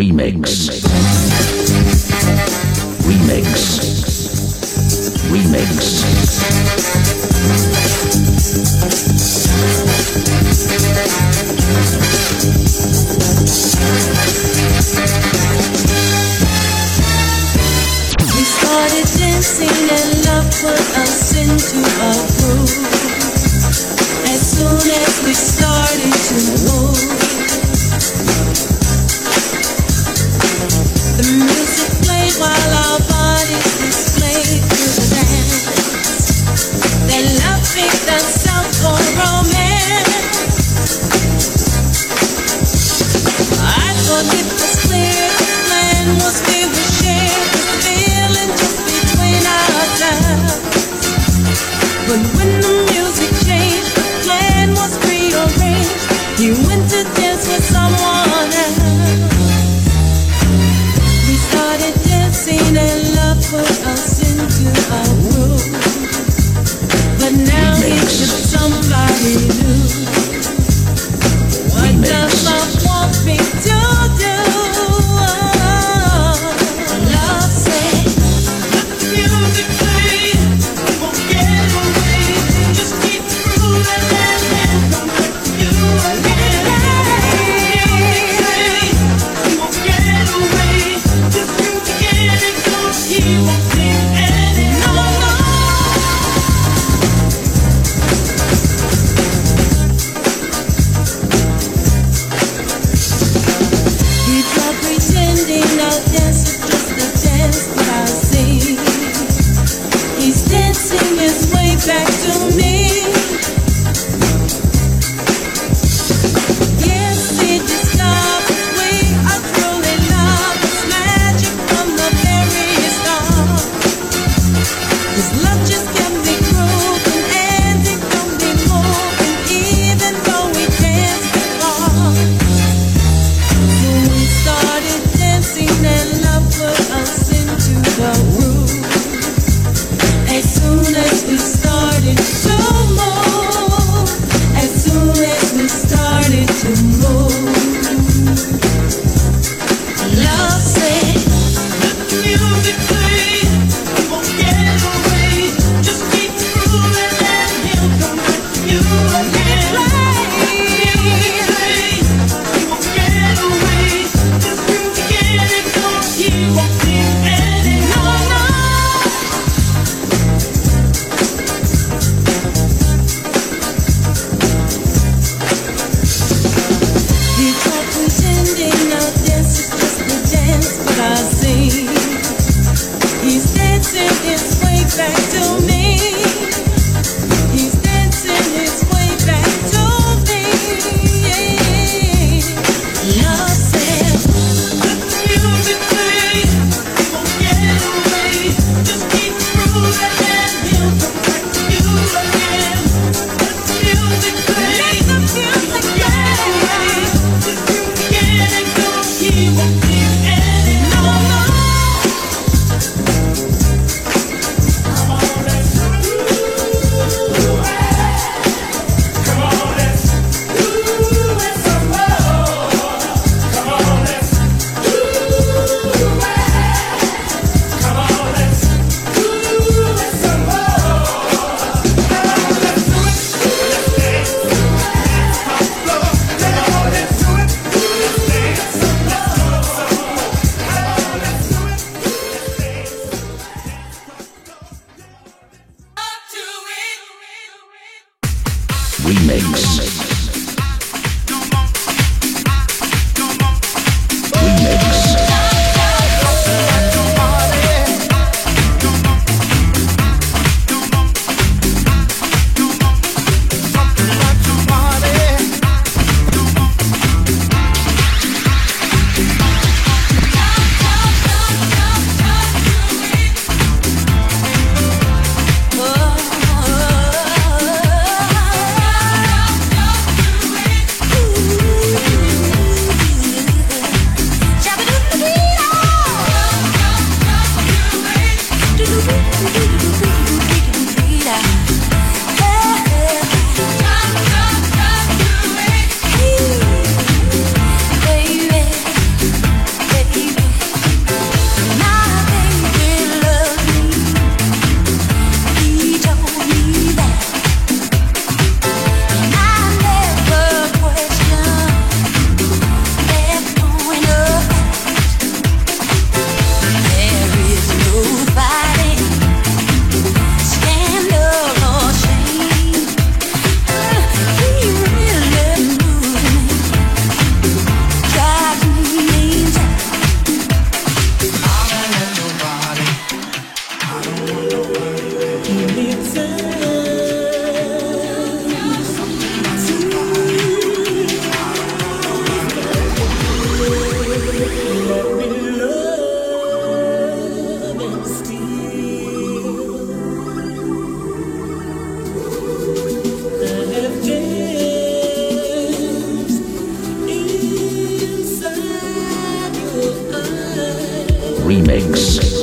Remix. Remix. Remix. We started dancing and love put us into a groove. As soon as we started to move. you went to dance with someone. Remix.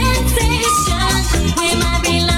sensation. When my